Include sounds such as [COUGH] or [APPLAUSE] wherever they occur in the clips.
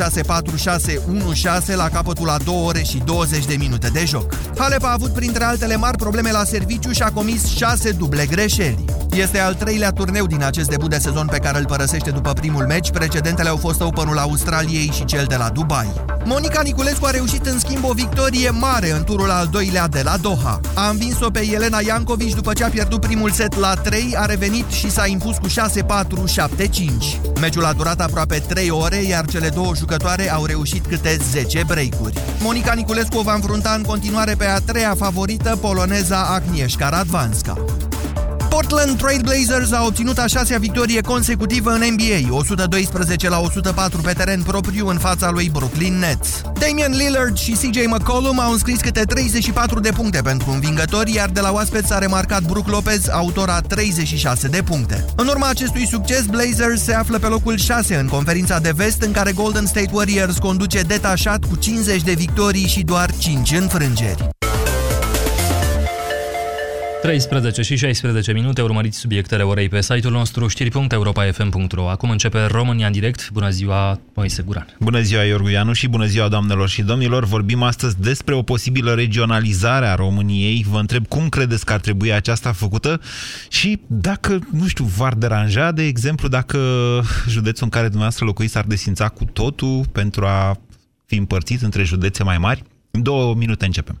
6-4-6-1-6 la capătul la 2 ore și 20 de minute de joc. Halep a avut printre altele mari probleme la serviciu și a comis 6 duble greșeli. Este al treilea turneu din acest debut de sezon pe care îl părăsește după primul meci. Precedentele au fost Openul Australiei și cel de la Dubai. Monica Niculescu a reușit în schimb o victorie mare în turul al doilea de la Doha. A învins-o pe Elena Iancovici după ce a pierdut primul set la 3, a revenit și s-a impus cu 6-4-7-5. Meciul a durat aproape 3 ore, iar cele două jucătoare au reușit câte 10 breakuri. Monica Niculescu o va înfrunta în continuare pe a treia favorită, poloneza Agnieszka Radwanska. Portland Trail Blazers a obținut a șasea victorie consecutivă în NBA, 112 la 104 pe teren propriu în fața lui Brooklyn Nets. Damian Lillard și CJ McCollum au înscris câte 34 de puncte pentru învingători, iar de la oaspeți s-a remarcat Brook Lopez, autora 36 de puncte. În urma acestui succes, Blazers se află pe locul 6 în conferința de vest, în care Golden State Warriors conduce detașat cu 50 de victorii și doar 5 înfrângeri. 13 și 16 minute, urmăriți subiectele orei pe site-ul nostru știri.europa.fm.ro Acum începe România în direct. Bună ziua, Moise Guran. Bună ziua, Iorgu Ianu și bună ziua, doamnelor și domnilor. Vorbim astăzi despre o posibilă regionalizare a României. Vă întreb cum credeți că ar trebui aceasta făcută și dacă, nu știu, v-ar deranja, de exemplu, dacă județul în care dumneavoastră locuiți ar desința cu totul pentru a fi împărțit între județe mai mari. În două minute începem.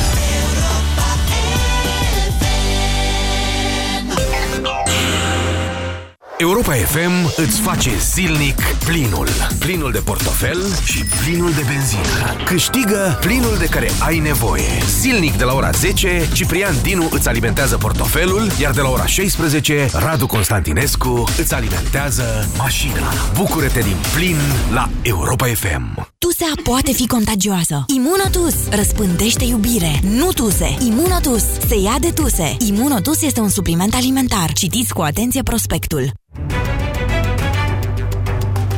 Europa FM îți face zilnic plinul. Plinul de portofel și plinul de benzină. Câștigă plinul de care ai nevoie. Zilnic de la ora 10, Ciprian Dinu îți alimentează portofelul, iar de la ora 16, Radu Constantinescu îți alimentează mașina. Bucură-te din plin la Europa FM. Tusea poate fi contagioasă. Imunotus răspândește iubire. Nu tuse. Imunotus se ia de tuse. Imunotus este un supliment alimentar. Citiți cu atenție prospectul.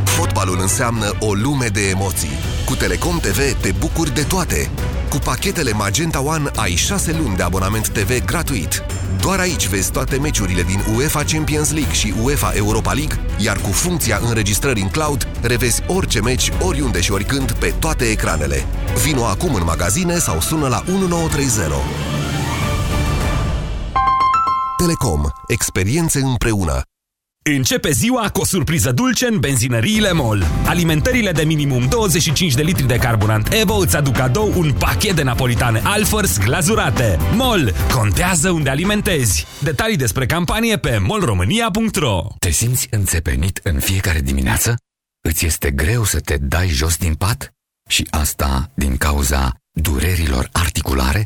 Fotbalul înseamnă o lume de emoții. Cu Telecom TV te bucuri de toate. Cu pachetele Magenta One ai 6 luni de abonament TV gratuit. Doar aici vezi toate meciurile din UEFA Champions League și UEFA Europa League, iar cu funcția înregistrări în cloud, revezi orice meci, oriunde și oricând, pe toate ecranele. Vino acum în magazine sau sună la 1930. Telecom. Experiențe împreună. Începe ziua cu o surpriză dulce în benzinăriile MOL. Alimentările de minimum 25 de litri de carburant Evo îți aduc cadou un pachet de napolitane Alfors glazurate. MOL. Contează unde alimentezi. Detalii despre campanie pe molromânia.ro Te simți înțepenit în fiecare dimineață? Îți este greu să te dai jos din pat? Și asta din cauza durerilor articulare?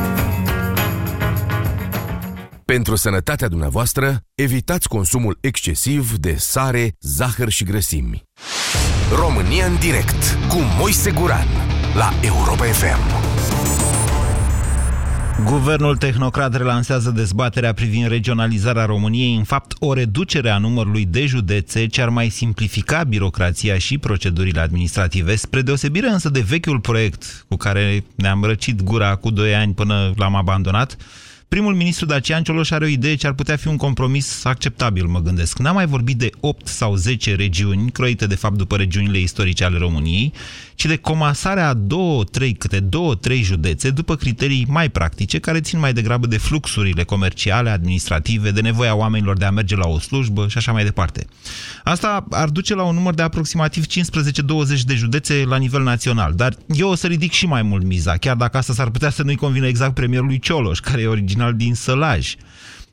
Pentru sănătatea dumneavoastră, evitați consumul excesiv de sare, zahăr și grăsimi. România în direct cu Moise Guran la Europa FM. Guvernul tehnocrat relansează dezbaterea privind regionalizarea României, în fapt o reducere a numărului de județe ce ar mai simplifica birocrația și procedurile administrative, spre deosebire însă de vechiul proiect cu care ne-am răcit gura cu 2 ani până l-am abandonat, Primul ministru Dacian Cioloș are o idee ce ar putea fi un compromis acceptabil, mă gândesc. N-am mai vorbit de 8 sau 10 regiuni, croite de fapt după regiunile istorice ale României, ci de comasarea a 2-3, câte 2-3 județe, după criterii mai practice, care țin mai degrabă de fluxurile comerciale, administrative, de nevoia oamenilor de a merge la o slujbă și așa mai departe. Asta ar duce la un număr de aproximativ 15-20 de județe la nivel național, dar eu o să ridic și mai mult miza, chiar dacă asta s-ar putea să nu-i convine exact premierului Cioloș, care e original din Sălaj.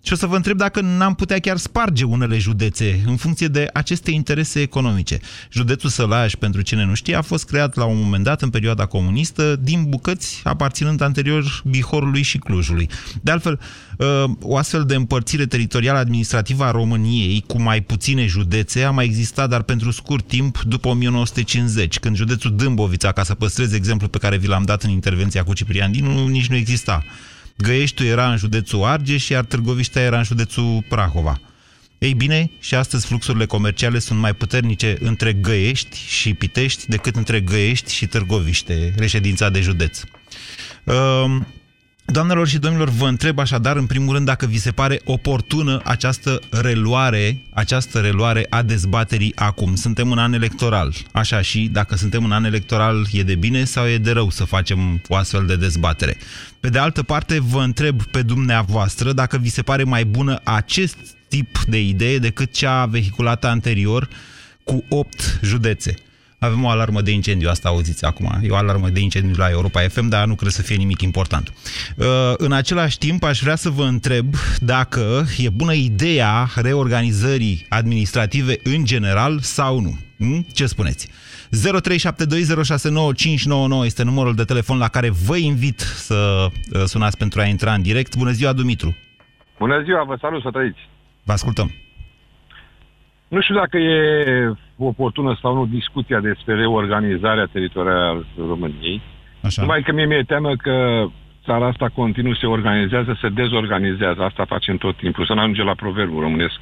Și o să vă întreb dacă n-am putea chiar sparge unele județe în funcție de aceste interese economice. Județul Sălaj, pentru cine nu știe, a fost creat la un moment dat, în perioada comunistă, din bucăți aparținând anterior Bihorului și Clujului. De altfel, uh, o astfel de împărțire teritorială administrativă a României, cu mai puține județe, a mai existat, dar pentru scurt timp, după 1950, când județul Dâmbovița, ca să păstrez exemplul pe care vi l-am dat în intervenția cu Ciprian Dinu, nici nu exista. Găieștiul era în județul Argeș, iar Târgoviștea era în județul Prahova. Ei bine, și astăzi fluxurile comerciale sunt mai puternice între Găiești și Pitești decât între Găiești și Târgoviște, reședința de județ. Ehm, Doamnelor și domnilor, vă întreb așadar, în primul rând, dacă vi se pare oportună această reluare, această reluare a dezbaterii acum. Suntem în an electoral, așa și dacă suntem în an electoral, e de bine sau e de rău să facem o astfel de dezbatere? Pe de altă parte, vă întreb pe dumneavoastră dacă vi se pare mai bună acest tip de idee decât cea vehiculată anterior cu 8 județe. Avem o alarmă de incendiu, asta auziți acum. E o alarmă de incendiu la Europa FM, dar nu cred să fie nimic important. Uh, în același timp, aș vrea să vă întreb dacă e bună ideea reorganizării administrative în general sau nu. Hm? Ce spuneți? 0372069599 este numărul de telefon la care vă invit să uh, sunați pentru a intra în direct. Bună ziua, Dumitru! Bună ziua, vă salut, să trăiți! Vă ascultăm! Nu știu dacă e oportună sau nu discuția despre reorganizarea teritorială a României. Așa. Numai că mie mi-e teamă că țara asta continuu se organizează, se dezorganizează. Asta facem tot timpul. Să nu ajunge la proverbul românesc.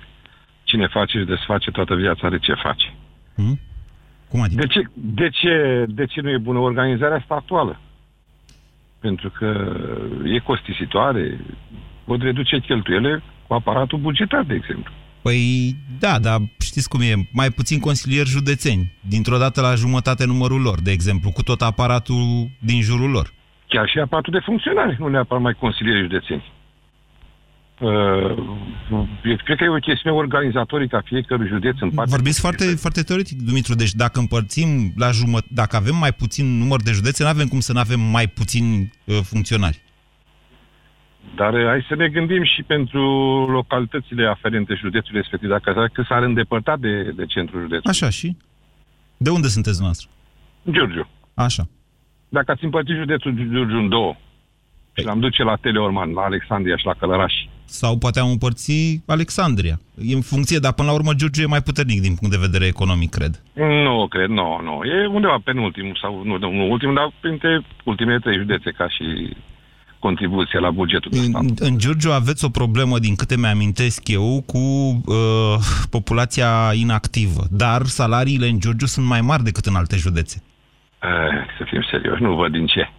Cine face și desface toată viața de ce face. Hmm? Cum adică? De ce, de, ce, de ce nu e bună organizarea asta actuală? Pentru că e costisitoare, pot reduce cheltuiele cu aparatul bugetar, de exemplu. Păi da, dar știți cum e, mai puțin consilieri județeni, dintr-o dată la jumătate numărul lor, de exemplu, cu tot aparatul din jurul lor. Chiar și aparatul de funcționare, nu neapărat mai consilieri județeni. Uh, cred că e o chestiune organizatorică a fiecărui județ în parte. Vorbiți foarte, foarte teoretic, Dumitru, deci dacă împărțim la jumătate, dacă avem mai puțin număr de județe, nu avem cum să nu avem mai puțini uh, funcționari. Dar uh, hai să ne gândim și pentru localitățile aferente județului respectiv, dacă că s-ar îndepărta de, de centrul județului. Așa și? De unde sunteți noastră? Giurgiu. Așa. Dacă ați împărțit județul Giurgiu în două și l-am duce la Teleorman, la Alexandria și la Călărași. Sau poate am împărți Alexandria. E în funcție, dar până la urmă Giurgiu e mai puternic din punct de vedere economic, cred. Nu, cred, nu, nu. E undeva penultimul sau, nu, nu ultimul, dar printre ultimele trei județe ca și contribuție la bugetul de stat. În, în Giurgiu aveți o problemă, din câte mi-amintesc eu, cu uh, populația inactivă, dar salariile în Giurgiu sunt mai mari decât în alte județe. Eh, să fim serioși, nu văd din ce.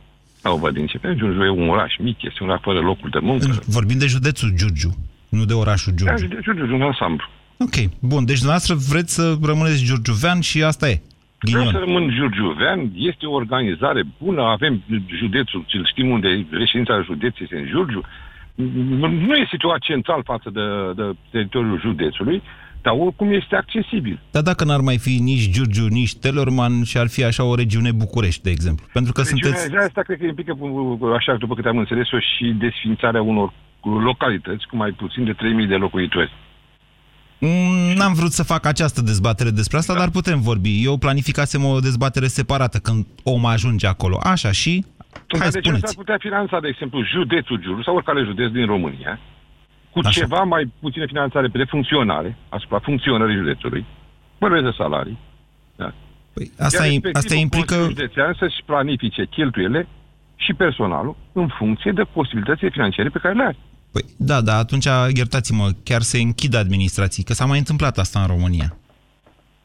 Nu văd din ce. Pentru Giurgiu e un oraș mic, este un oraș fără locuri de muncă. Vorbim de județul Giurgiu, nu de orașul Da, Giurgiu. județul Giurgiu, un ansamblu. Ok, bun, deci dumneavoastră vreți să rămâneți giurgiuvean și asta e. Vreau să Ghinion. rămân Giurgiuvean, este o organizare bună, avem județul, îl știm unde e reședința județului, este în Giurgiu. Nu e situat central față de, de teritoriul județului, dar oricum este accesibil. Dar dacă n-ar mai fi nici Giurgiu, nici Telorman și ar fi așa o regiune București, de exemplu. Pentru că sunteți... Regiunea asta cred că implică, așa după câte am înțeles-o, și desfințarea unor localități cu mai puțin de 3.000 de locuitori. Mm, N-am vrut să fac această dezbatere despre asta, da. dar putem vorbi. Eu planificasem o dezbatere separată când om ajunge acolo. Așa și... Hai, Dar de ce s-ar spuneți. putea finanța, de exemplu, județul Giurgiu sau oricare județ din România cu Așa. ceva mai puțină finanțare de funcționare, asupra funcționării județului, vorbesc de salarii, da. Păi, asta, Iar e, respectiv asta un implică... Consiliu Județean să-și planifice cheltuiele și personalul în funcție de posibilitățile financiare pe care le are. Păi, da, da, atunci, iertați-mă, chiar se închid administrații, că s-a mai întâmplat asta în România.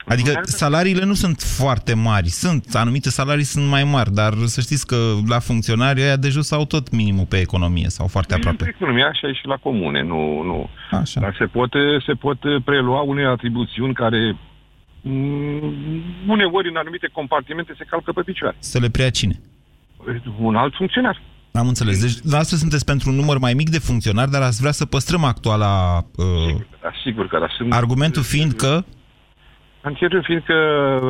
Adică salariile nu sunt foarte mari. Sunt, anumite salarii sunt mai mari, dar să știți că la funcționari aia de jos au tot minimul pe economie sau foarte Pe aproape. economia așa și la comune, nu, nu. Așa. Dar se pot, se pot prelua unele atribuțiuni care mm, uneori în anumite compartimente se calcă pe picioare. Să le preia cine? Un alt funcționar. Am înțeles. Deci, dumneavoastră sunteți pentru un număr mai mic de funcționari, dar ați vrea să păstrăm actuala... Uh, Da, sigur că da. Sunt, argumentul fiind că... Anchetul fiind că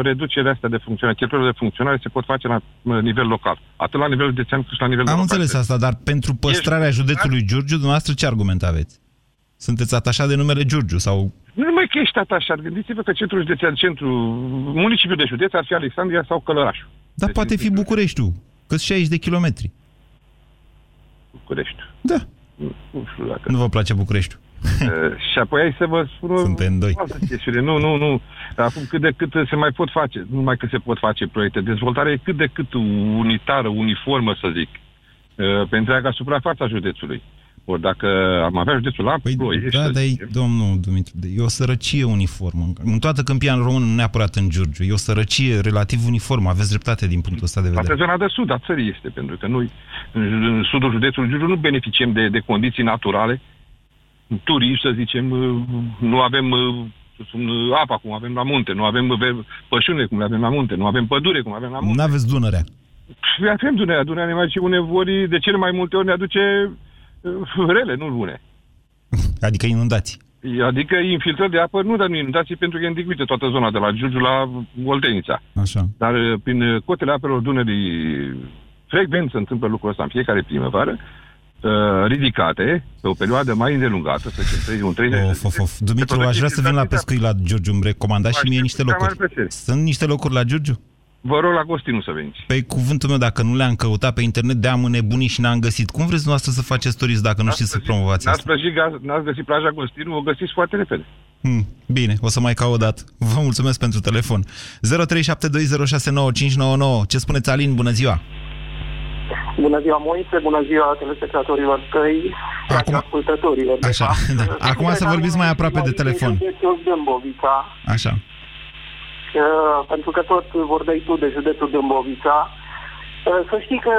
reducerea asta de funcționare, cheltuielile de funcționare se pot face la uh, nivel local. Atât la nivel județean cât și la nivel Am local. înțeles asta, dar pentru păstrarea Ești- județului Giurgiu, dumneavoastră ce argument aveți? Sunteți atașat de numele Giurgiu sau... Nu numai că ești atașat, gândiți-vă că centrul județean, centru, municipiul de județ ar fi Alexandria sau Călărașul. Dar Deci, poate fi Bucureștiul, că 60 de kilometri. București. Da. Nu, nu știu dacă... Nu vă place Bucureștiul. [LAUGHS] Uh, și apoi hai să vă spun o Suntem doi. altă chestiune. Nu, nu, nu. Acum cât de cât se mai pot face, nu numai că se pot face proiecte, dezvoltarea e cât de cât unitară, uniformă, să zic, uh, pe întreaga suprafața județului. Ori dacă am avea județul la Păi, Ploiești, da, să dar e, zicem, domnul Dumitru, e o sărăcie uniformă. În toată câmpia în român, nu neapărat în Giurgiu. E o sărăcie relativ uniformă. Aveți dreptate din punctul ăsta de Poate vedere. zona de sud a țării este, pentru că noi, în, în sudul județului Giurgiu, nu beneficiem de, de condiții naturale, turiști, să zicem, uh, nu avem uh, uh, apa cum avem la munte, nu avem uh, pășune cum le avem la munte, nu avem pădure cum avem la munte. Nu aveți Dunărea. Păi avem Dunărea, Dunărea ne mai și uneori, de cele mai multe ori ne aduce uh, rele, nu bune. [LAUGHS] Adică inundații. Adică infiltrări de apă, nu dar nu inundații, pentru că e îndicuită toată zona, de la Giurgiu la Oltenița. Așa. Dar uh, prin uh, cotele apelor Dunării frecvent se întâmplă lucrul ăsta în fiecare primăvară, uh, ridicate pe o perioadă mai îndelungată, să zicem, un 30 Of, of, of. Dumitru, aș vrea să vin la pescuit la Giurgiu. Îmi recomandați și mie niște Aștept cu locuri. mare plăcere. Sunt niște locuri la Giurgiu? Vă rog la Gostinu să veniți. Pe cuvântul meu, dacă nu le-am căutat pe internet, de-am înnebunit și n-am găsit. Cum vreți dumneavoastră să faceți turism dacă nu știți să promovați N-ați, asta? plăjit, gaz- n-ați găsit plaja Gostinu, o găsiți foarte repede. Hmm, bine, o să mai caut o dată. Vă mulțumesc pentru telefon. 0372069599. Ce spuneți, Alin? Bună ziua! Bună ziua, Moise, bună ziua telespectatorilor tăi, Acum- ascultătorilor. de Așa, fapt. da. Acum să vorbiți mai aproape de telefon. Județul Dâmbovița, Așa. uh, pentru că tot vorbeai tu de județul Dâmbovița. Uh, Să știi că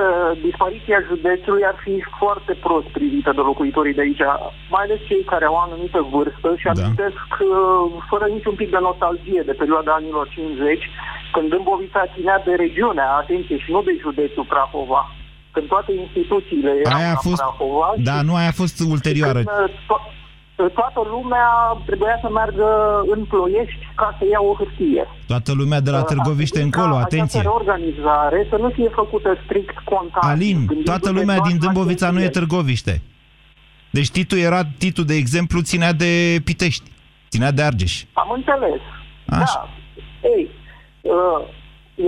dispariția județului ar fi foarte prost privită de locuitorii de aici, mai ales cei care au o anumită vârstă și Da. amintesc uh, fără niciun pic de nostalgie de perioada anilor 50, când Dâmbovița ținea de regiunea, atenție, și nu de județul Prahova, când toate instituțiile erau Aia a la fost, Prahova și da, nu, aia a fost ulterioară. când, uh, to- toată lumea trebuia să meargă în Ploiești ca să ia o hârtie. Toată lumea de la Uh, Târgoviște ar trebui încolo, ca atenție. Această reorganizare să nu fie făcută strict contabil. Alin, gândindu-se toată lumea doar din la Dâmbovița nu e cheltuieli. Târgoviște. Deci Titu era, Titu, de exemplu, ținea de Pitești. Ținea de Argeș. Am înțeles. Așa. Da. Ei, uh,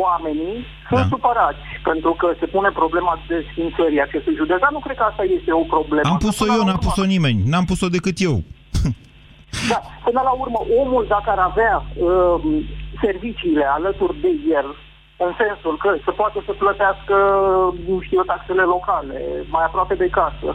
oamenii sunt Da. supărați pentru că se pune problema de sfințării acestui județ, dar nu cred că asta este o problemă. Am pus-o Până eu, la n-a urmă- pus-o nimeni. N-am pus-o decât eu. [LAUGHS] Da, până la urmă, omul dacă ar avea uh, serviciile alături de el, în sensul că se poate să plătească, nu știu, eu, taxele locale, mai aproape de casă.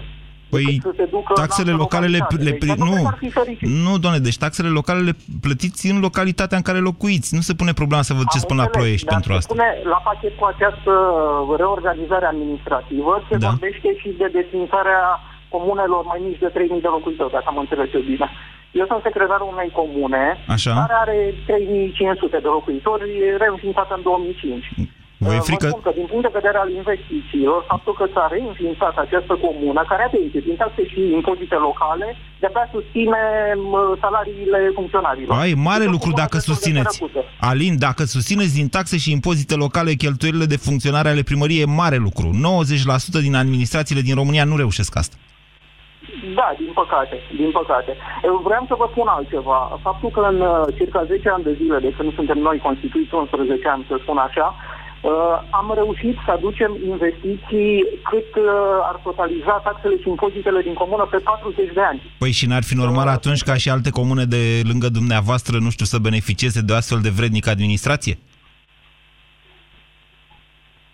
Păi, decât să se ducă taxele în altă locale le, localitate. le Deci, pri... nu cred Nu, că ar fi fericit. nu, doamne, deci taxele locale le plătiți în localitatea în care locuiți. Nu se pune problema să vă duceți Am până la înțeles, Ploiești dar pentru se asta. Pune la pachet cu această reorganizare administrativă se Da. vorbește și de desfințarea comunelor mai mici de 3.000 de locuitori, dacă am înțeles eu bine. Eu sunt secretarul unei comune Așa. care are 3.500 de locuitori, reînființată în 2005. Vă e Uh, frică? Vă spun că din punct de vedere al investițiilor, faptul că s-a reînființat această comună, care atenție, din taxe și impozite locale, de-abia susține mă, salariile funcționarilor. Ai, mare Este o lucru comună dacă destul de susțineți. sărăcută. Alin, dacă susțineți din taxe și impozite locale cheltuielile de funcționare ale primăriei, e mare lucru. 90% din administrațiile din România nu reușesc asta. Da, din păcate, din păcate. Eu vreau să vă spun altceva. Faptul că în uh, circa 10 ani de zile de când suntem noi constituiți, 11 ani, să spun așa, uh, am reușit să aducem investiții cât uh, ar totaliza taxele și impozitele din comună pe 40 de ani. Păi și n-ar fi normal atunci ca și alte comune de lângă dumneavoastră, nu știu, să beneficieze de o astfel de vrednică administrație?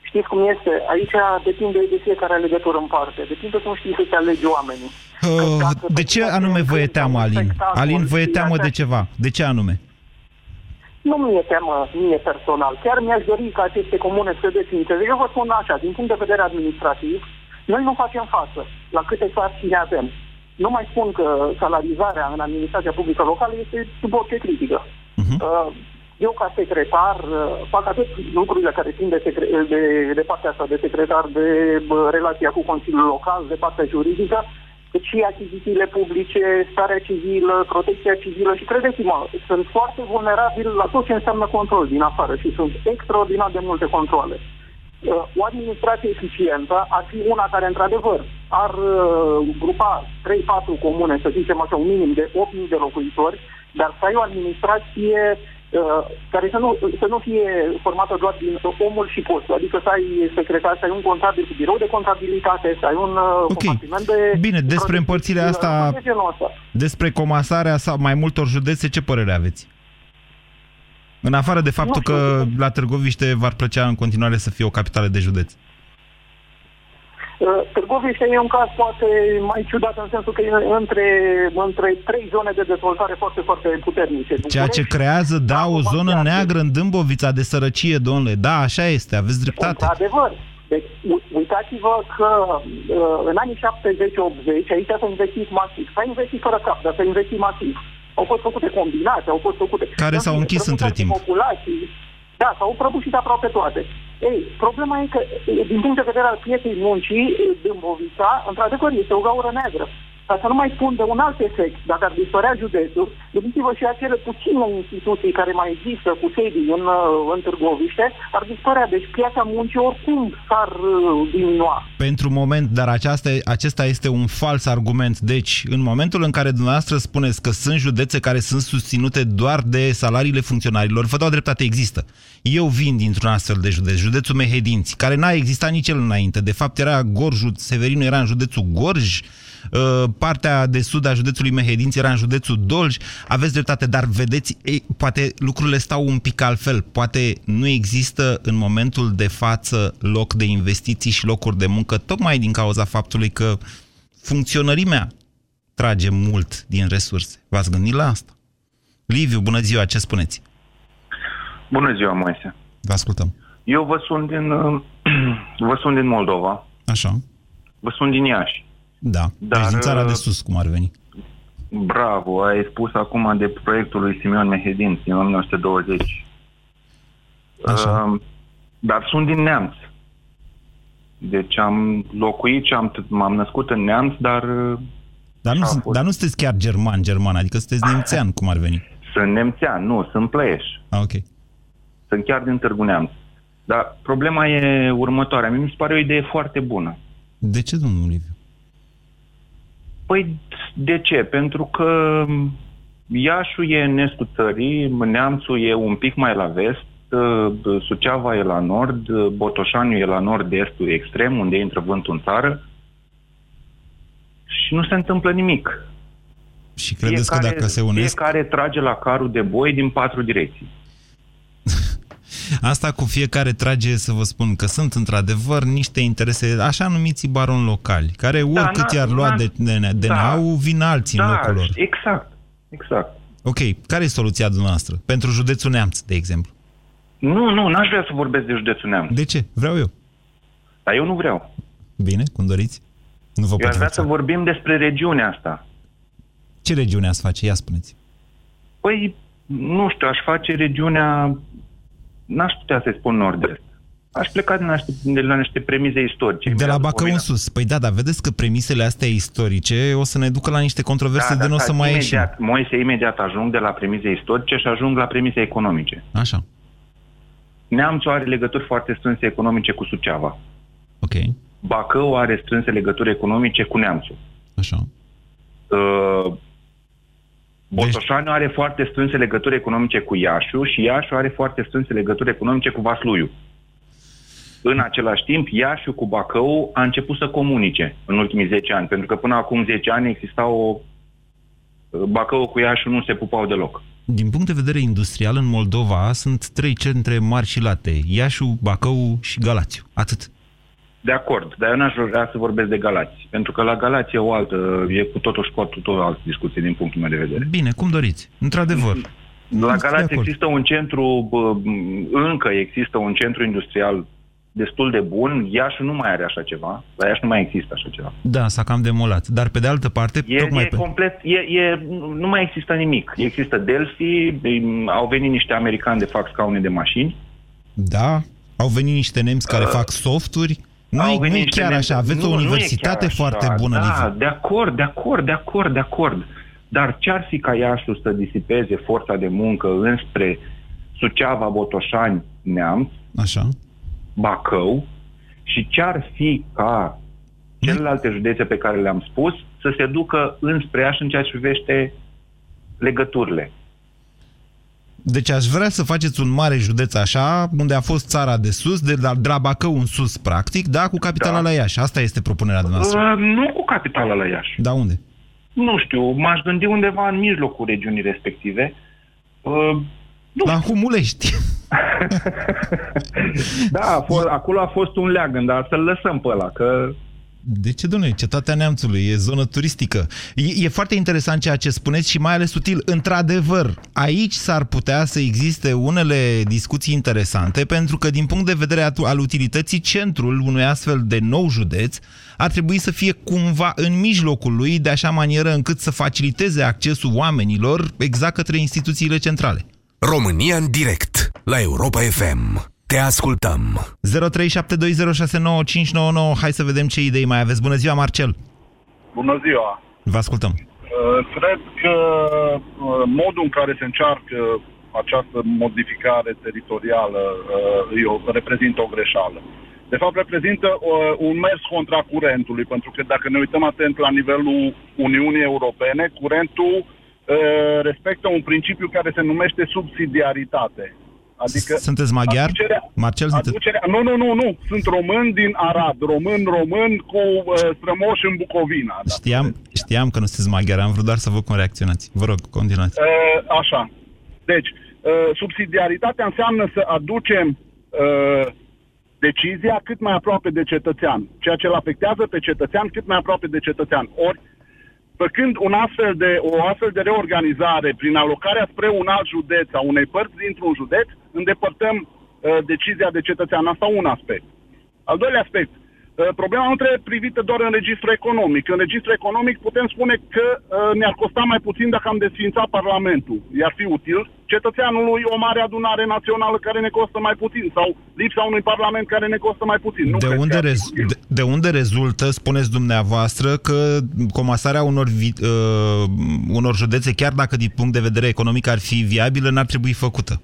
Știți cum este? Aici depinde de fiecare alegător în parte. Depinde cum știi să-ți alegi oamenii. Uh, Dacă de pe ce tine anume te vă e încântă teamă, un Alin? spectacol Alin, vă e și teamă așa- de ceva. De ce anume? Nu mi-e teamă mie personal. Chiar mi-aș dori ca aceste comune să desfințeze. Eu vă spun așa, din punct de vedere administrativ, noi nu facem față la câte sarcini avem. Nu mai spun că salarizarea în administrația publică locală este sub orice critică. Mhm. Uh, Eu, ca secretar, uh, fac atât lucrurile care țin de, secre- de, de partea asta de secretar, de bă, relația cu Consiliul Local, de partea juridică, cât și achizițiile publice, starea civilă, protecția civilă și credeți-mă, sunt foarte vulnerabil la tot ce înseamnă control din afară și sunt extraordinar de multe controle. Uh, o administrație eficientă ar fi una care, într-adevăr, ar uh, grupa 3-4 comune, să zicem așa, un minim de 8.000 de locuitori, dar să ai o administrație uh, care să nu, să nu fie formată doar din omul și postul, adică să ai secretar, să ai un contabil cu birou de contabilitate, să ai un uh, Ok. compartiment de... Bine, despre împărțirea asta, de genul ăsta. despre comasarea sau mai multor județe, ce părere aveți? În afară de faptul Nu știu. că la Târgoviște v-ar plăcea în continuare să fie o capitală de județ. Uh, Târgoviște e un caz poate mai ciudat în sensul că e între, între trei zone de dezvoltare foarte, foarte puternice. Ceea ce București, creează, da, o Acum, zonă iată. neagră în Dâmbovița de sărăcie, domnule. Da, așa este, aveți dreptate. Într-adevăr. Deci, u- uitați-vă că uh, în anii 70-80 aici s-a investit masiv. S-a investit fără cap, dar s-a investit masiv. Au fost făcute combinate, au fost făcute... Care s-au În fine, închis între prăbușiri timp. Populații. Da, s-au prăbușit aproape toate. Ei, problema e că, din punct de vedere al pieței muncii, Dâmbovița, într-adevăr, este o gaură neagră. Ca să nu mai spun de un alt efect, dacă ar dispărea județul, gândiți-vă și acele puține instituții care mai există cu sedii în, uh, în Târgoviște, ar dispărea. Deci piața muncii oricum s-ar uh, diminua. Pentru moment, dar aceasta, acesta este un fals argument. Deci, în momentul în care dumneavoastră spuneți că sunt județe care sunt susținute doar de salariile funcționarilor, vă dau dreptate, există. Eu vin dintr-un astfel de județ, județul Mehedinți, care n-a existat nici el înainte. De fapt, era Gorjul, Severinu era în județul Gorj, uh, partea de sud a județului Mehedinți era în județul Dolj. Aveți dreptate, dar vedeți, ei, poate lucrurile stau un pic altfel. Poate nu există în momentul de față loc de investiții și locuri de muncă, tocmai din cauza faptului că funcționărimea trage mult din resurse. V-ați gândit la asta? Liviu, bună ziua, ce spuneți? Bună ziua, Moise. Vă ascultăm. Eu vă sunt din, uh, [CLEARS THROAT] vă sunt din Moldova, Așa. vă sunt din Iași. Da. Dar, deci din țara uh, de sus, cum ar veni. Bravo, ai spus acum de proiectul lui Simeon Mehedin din 1920. Așa. Uh, dar sunt din Neamț. Deci am locuit și am, m-am născut în Neamț, dar uh, Dar nu, a sunt- fost. dar nu sunteți chiar german, german, adică sunteți nemțean, cum ar veni. [LAUGHS] sunt nemțean, nu, sunt plăieș. Ah, ok. Sunt chiar din Târgu Neamț. Dar problema e următoarea. Mie mi se pare o idee foarte bună. De ce, domnul Liviu? Păi, de ce? Pentru că Iașul e în estul țării, Neamțul e un pic mai la vest, uh, Suceava e la nord, uh, Botoșaniu e la nord-estul extrem, unde intră vântul în țară și nu se întâmplă nimic. Și credeți că dacă se unesc... Fiecare trage la carul de boi din patru direcții. Asta cu fiecare trage să vă spun că sunt într-adevăr niște interese, așa numiți baroni locali, care oricât na- i-ar lua na- de DNA, da. DNA-ul, vin alții în da, locul lor. exact, exact. Ok, care e soluția dumneavoastră? Pentru județul Neamț, de exemplu. Nu, nu, n-aș vrea să vorbesc de județul Neamț. De ce? Vreau eu. Dar eu nu vreau. Bine, cum doriți? Nu vă Eu pot aș vrea forța. să vorbim despre regiunea asta. Ce regiune ați face? Ia spuneți. Păi, nu știu, aș face regiunea... N-aș putea să-i spun nord-est. Aș pleca de la niște, de la niște premize istorice. De la Imediat Bacău după în sus. Păi da, dar vedeți că premisele astea istorice o să ne ducă la niște controverse Da, de da, nu o da, să mai ieșim. imediat, Moise, imediat ajung de la premize istorice și ajung la premize economice. Așa, Neamțul are legături foarte strânse economice cu Suceava. ok, Bacău are strânse legături economice cu Neamțul. așa. Uh, Deci- Botoșaniu are foarte strânse legături economice cu Iașu și Iașu are foarte strânse legături economice cu Vasluiu. În același timp, Iașu cu Bacău a început să comunice în ultimii 10 ani, pentru că până acum 10 ani exista o... Bacău cu Iașu nu se pupau deloc. Din punct de vedere industrial, în Moldova sunt trei centre mari și late. Iașu, Bacău și Galațiu. Atât. De acord, dar eu n-aș vrea să vorbesc de Galați, pentru că la Galați e o altă, e cu totul și cu totul o altă discuție din punctul meu de vedere. Bine, cum doriți. Într-adevăr. La Sunt de Galați acord. există un centru, bă, încă există un centru industrial destul de bun. Iași nu mai are așa ceva. La Iași nu mai există așa ceva. Da, s-a cam demolat. Dar pe de altă parte, E, tocmai e pe... complet, e, e, nu mai există nimic. Există Delphi, em, au venit niște americani de fac scaune de mașini. Da, au venit niște nemți care fac softuri. Nu Uh, Au e, venit nu e niște chiar nemți- așa. Aveți nu, o nu e universitate chiar foarte așa. bună, Da, Liviu. de acord, de acord, de acord, de acord. Dar ce-ar fi ca Iașul să disipeze forța de muncă înspre Suceava, Botoșani, Neamț, Așa. Bacău și ce ar fi ca celelalte județe pe care le-am spus să se ducă înspre Iași în ceea ce privește legăturile. Deci aș vrea să faceți un mare județ așa, unde a fost țara de sus, de la, de la Bacău în sus, practic, da, cu capitala Da. la Iași. Asta este propunerea noastră. Uh, nu cu capitala la Iași. Da, unde? Nu știu, m-aș gândi undeva în mijlocul regiunii respective. Uh, La Humulești. [LAUGHS] da, a fost, acolo a fost un leagăn, dar să-l lăsăm pe ăla, că De ce, domnule? Cetatea Neamțului e zonă turistică. E, e foarte interesant ceea ce spuneți și mai ales util. Într-adevăr, aici s-ar putea să existe unele discuții interesante, pentru că din punct de vedere atu- al utilității, centrul unui astfel de nou județ ar trebui să fie cumva în mijlocul lui, de așa manieră încât să faciliteze accesul oamenilor exact către instituțiile centrale. România în direct la Europa FM. Te ascultăm. 0372069599. Hai să vedem ce idei mai aveți. Bună ziua, Marcel! Bună ziua! Vă ascultăm. Uh, Cred că uh, modul în care se încearcă această modificare teritorială uh, e o- reprezintă o greșeală. De fapt, reprezintă uh, un mers contra curentului, pentru că dacă ne uităm atent la nivelul Uniunii Europene, curentul uh, respectă un principiu care se numește subsidiaritate. Adică Sunteți maghiar? aducerea- Marcel, sunteți... Aducerea, nu, nu, nu, nu. Sunt român din Arad. Român, român cu uh, strămoși în Bucovina. Da. Știam, știam că nu sunteți maghiar, am vrut doar să văd cum reacționați. Vă rog, continuați. Uh, așa. Deci, uh, subsidiaritatea înseamnă să aducem uh, decizia cât mai aproape de cetățean, ceea ce îl afectează pe cetățean cât mai aproape de cetățean. Ori, făcând un astfel de, o astfel de reorganizare prin alocarea spre un alt județ a unei părți dintr-un județ, îndepărtăm uh, decizia de cetățean. Asta un aspect. Al doilea aspect, uh, problema nu trebuie privită doar în registru economic. În registru economic putem spune că uh, ne-ar costa mai puțin dacă am desfințat Parlamentul. I-ar fi util cetățeanului o mare adunare națională care ne costă mai puțin sau lipsa unui Parlament care ne costă mai puțin. Nu De cred unde, că ar fi rez- util. de, de unde rezultă, spuneți dumneavoastră, că comasarea unor, vi- uh, unor județe, chiar dacă din punct de vedere economic ar fi viabilă, n-ar trebui făcută?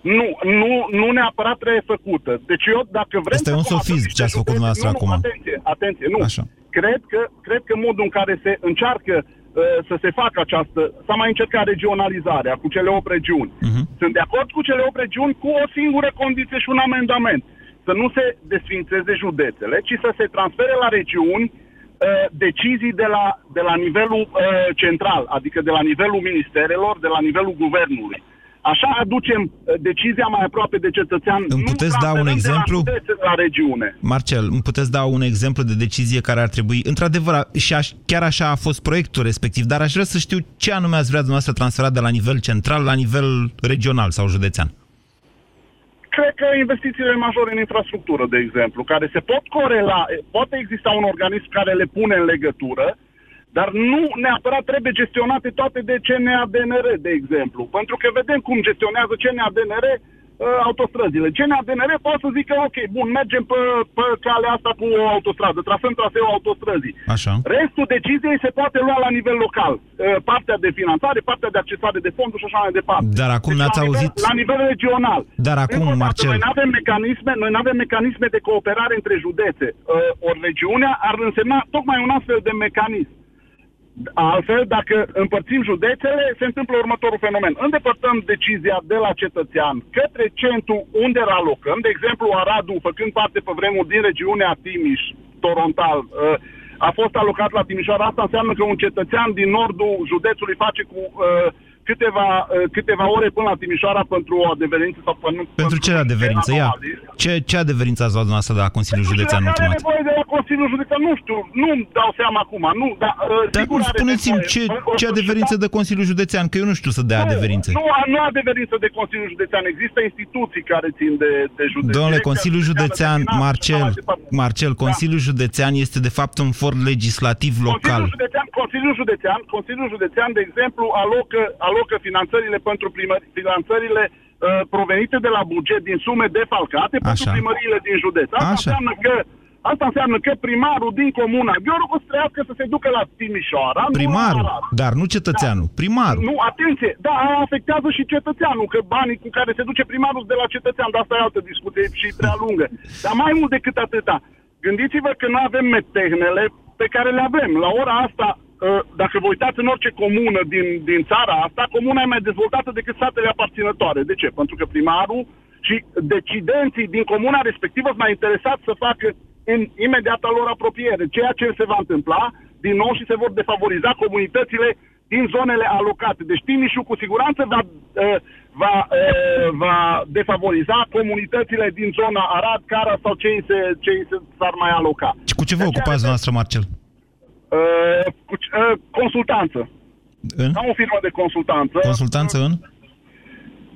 Nu, nu, nu neapărat trebuie făcută. Deci eu, dacă vrem Asta e să un sofism comasăm ce ați făcut niște dumneavoastră județe- nu, acum. Nu, atenție, atenție, nu. Așa. Cred că, cred că modul în care se încearcă uh, să se facă această, s-a mai încercat regionalizarea cu cele 8 regiuni. Mhm. Sunt de acord cu cele 8 regiuni cu o singură condiție și un amendament. Să nu se desfințeze județele, ci să se transfere la regiuni uh, decizii de la, de la nivelul uh, central, adică de la nivelul ministerelor, de la nivelul guvernului. Așa aducem uh, decizia mai aproape de cetățean. Îmi nu puteți da un transferăm exemplu? De la județe la regiune. Marcel, îmi puteți da un exemplu de decizie care ar trebui... Într-adevăr, a- și aș, chiar așa a fost proiectul respectiv, dar aș vrea să știu ce anume ați vrea dumneavoastră transferat de la nivel central la nivel regional sau județean. Cred că investițiile majore în infrastructură, de exemplu, care se pot corela, poate exista un organism care le pune în legătură, dar nu neapărat trebuie gestionate toate de CNADNR, de exemplu. Pentru că vedem cum gestionează CNADNR uh, autostrăzile. CNADNR poate să zică, ok, bun, mergem pe, pe calea asta cu o autostradă, trasăm traseul autostrăzii. Așa. Restul deciziei se poate lua la nivel local. Uh, Partea de finanțare, partea de accesare de fonduri și așa mai departe. Dar acum Deci, n-ați la nivel, auzit... La nivel regional. Dar acum, Încă o dată, Marcel- Noi nu avem mecanisme, noi nu avem mecanisme de cooperare între județe. Uh, ori regiunea ar însemna tocmai un astfel de mecanism. Altfel, dacă împărțim județele, se întâmplă următorul fenomen. Îndepărtăm decizia de la cetățean către centru unde îl alocăm. De exemplu, Aradul, făcând parte pe vremuri din regiunea Timiș, Torontal, uh, a fost alocat la Timișoara. Asta înseamnă că un cetățean din nordul județului face cu uh, câteva, uh, câteva ore până la Timișoara pentru o adeverință sau pentru... Pentru ce adeverință? Ia, ce, ce adeverință ați luat dumneavoastră de la Consiliul Județean Are ultimat? nevoie de la Consiliul Județean, nu știu, nu-mi dau seama acum, nu, dar... Uh, Dar sigur are spuneți-mi nevoie. ce, O ce adeverință de Consiliul Județean, că eu nu știu să dea adeverințe. Nu, nu adeverință de Consiliul Județean. Există instituții care țin de, de județ. Domnule, Direcția Consiliul Județean, de Finanțe și așa Marcel, mai departe. Marcel, Consiliul Județean este de fapt un for legislativ local. Consiliul Județean, Consiliul Județean, Consiliul Județean, de exemplu, alocă, alocă finanțările pentru primări, finanțările uh, provenite de la buget din sume defalcate pentru Așa. primăriile din județ. Asta Așa. înseamnă că Asta înseamnă că primarul din comuna Gheorghe o să trăiască să se ducă la Timișoara. nu la Primarul, Arad. dar nu cetățeanul, primarul. Nu, atenție, da, aia afectează și cetățeanul, că banii cu care se duce primarul de la cetățean, dar asta e altă discuție și prea lungă. Dar mai mult decât atâta, gândiți-vă că noi avem metehnele pe care le avem. La ora asta, ă, dacă vă uitați în orice comună din, din țara asta, comuna e mai dezvoltată decât statele aparținătoare. De ce? Pentru că primarul și decidenții din comuna respectivă sunt mai interesați să facă în imediata lor apropiere, ceea ce se va întâmpla din nou și se vor defavoriza comunitățile din zonele alocate. Deci Timișul cu siguranță va, uh, va, uh, va defavoriza comunitățile din zona Arad, Cara sau cei se, cei se s-ar mai aloca. Și cu ce vă ocupați noastră, Marcel? Uh, cu, ce- uh, consultanță. În? Am o firmă de consultanță. Consultanță în?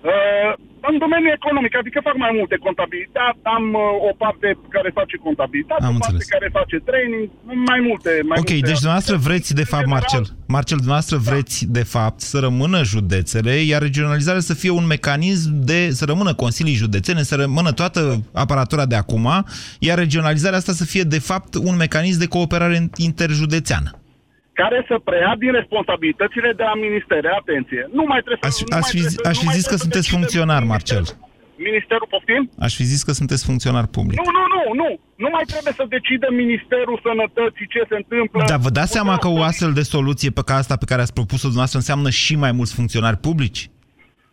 Uh, în domeniul economic, adică fac mai multe contabilitate, am uh, o parte care face contabilitate, Am o parte înțeles. care face training, mai multe. Mai Ok, multe deci dumneavoastră vreți, de fapt, Marcel, Marcel, dumneavoastră vreți, de fapt, să rămână județele, iar regionalizarea să fie un mecanism de, să rămână consilii județene, să rămână toată aparatura de acum, iar regionalizarea asta să fie, de fapt, un mecanism de cooperare interjudețeană. Care să preia din responsabilitățile de la ministere. Atenție, nu mai trebuie Aș, să... nu aș, mai fi, trebuie, aș nu fi mai zis că trebuie să sunteți decidem funcționar, Marcel. Ministerul, poftim? Aș fi zis că sunteți funcționar public. Nu, nu, nu, nu. Nu mai trebuie să decidă Ministerul Sănătății ce se întâmplă. Dar vă dați seama că o astfel de soluție pe ca asta pe care ați propus-o dumneavoastră înseamnă și mai mulți funcționari publici?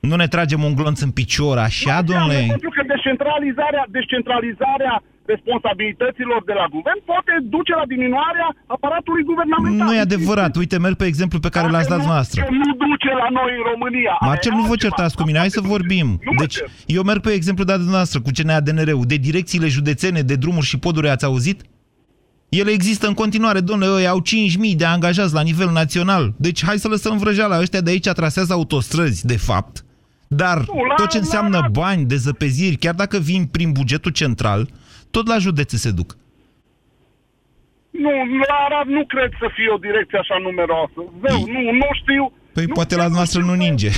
Nu ne tragem un glonț în picior, așa, domnule? Pentru că descentralizarea, descentralizarea responsabilităților de la guvern poate duce la diminuarea aparatului guvernamental. Nu e adevărat. Uite, merg pe exemplu pe care l-ați dat dumneavoastră. Că nu duce la noi în România. Marcel, nu vă certați cu mine, hai să vorbim. Deci, eu merg pe exemplu dat dumneavoastră cu CNADNR-ul. De direcțiile județene, de drumuri și poduri ați auzit? Ele există în continuare, domnule, ei au 5.000 de angajați la nivel național. Deci hai să lăsăm vrăjeala. Ăștia de aici trasează autostrăzi, de fapt. Dar tot ce înseamnă bani, dezăpeziri, chiar dacă vin prin bugetul central, tot la județe se duc. Nu, la Arad nu cred să fie o direcție așa numeroasă. Zău, nu, nu știu. Păi [LAUGHS] poate la dumneavoastră nu ninge.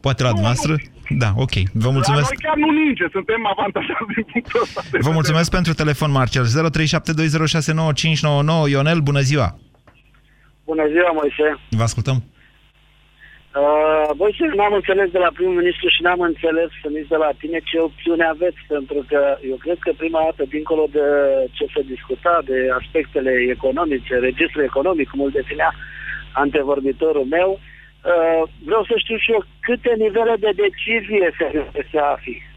poate la dumneavostră... Da, ok. Vă La mulțumesc. noi chiar nu ninge, suntem avantajați din punctul ăsta. de Vă mulțumesc pentru telefon, Marcel. 0372069599. Ionel, bună ziua! Bună ziua, Moise. Vă ascultăm. Uh, Moise, n-am înțeles de la primul ministru și n-am înțeles nici de la tine ce opțiune aveți, pentru că eu cred că prima dată, dincolo de ce se discuta, de aspectele economice, registrul economic, cum îl definea antevorbitorul meu, uh, vreau să știu și eu câte nivele de decizie se se fi.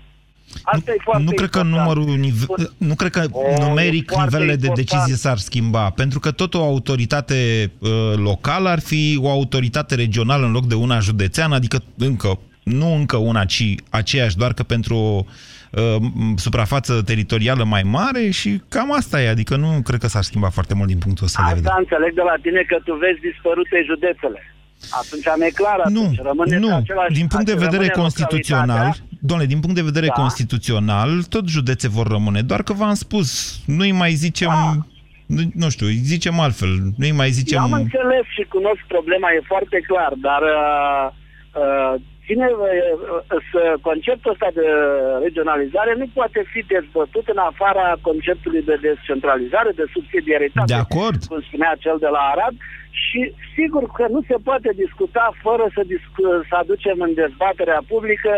Asta e foarte Nu cred că numărul, nive- nu cred că numeric foarte nivelele de important. decizie s-ar schimba, pentru că tot o autoritate uh, locală ar fi o autoritate regională în loc de una județeană, adică încă, nu încă una, ci aceeași, doar că pentru o uh, m- suprafață teritorială mai mare și cam asta e, adică nu cred că s-ar schimba foarte mult din punctul ăsta de vedere. Asta înțeleg de la tine că tu vezi dispărute județele. Atunci am e clar, atunci rămâne Nu, același, din punct de rămâne vedere localitatea. constituțional, domnule, din punct de vedere Da. constituțional, tot județe vor rămâne, doar că v-am spus, nu-i mai zicem, nu, nu știu, îi zicem altfel, nu-i mai zicem... Eu am înțeles și cunosc problema, e foarte clar, dar uh, uh, ține, uh, uh, să- conceptul ăsta de regionalizare nu poate fi dezbătut în afara conceptului de descentralizare, de subsidiaritate, De acord. cum spunea cel de la Arad, și sigur că nu se poate discuta fără să, discu- să aducem în dezbaterea publică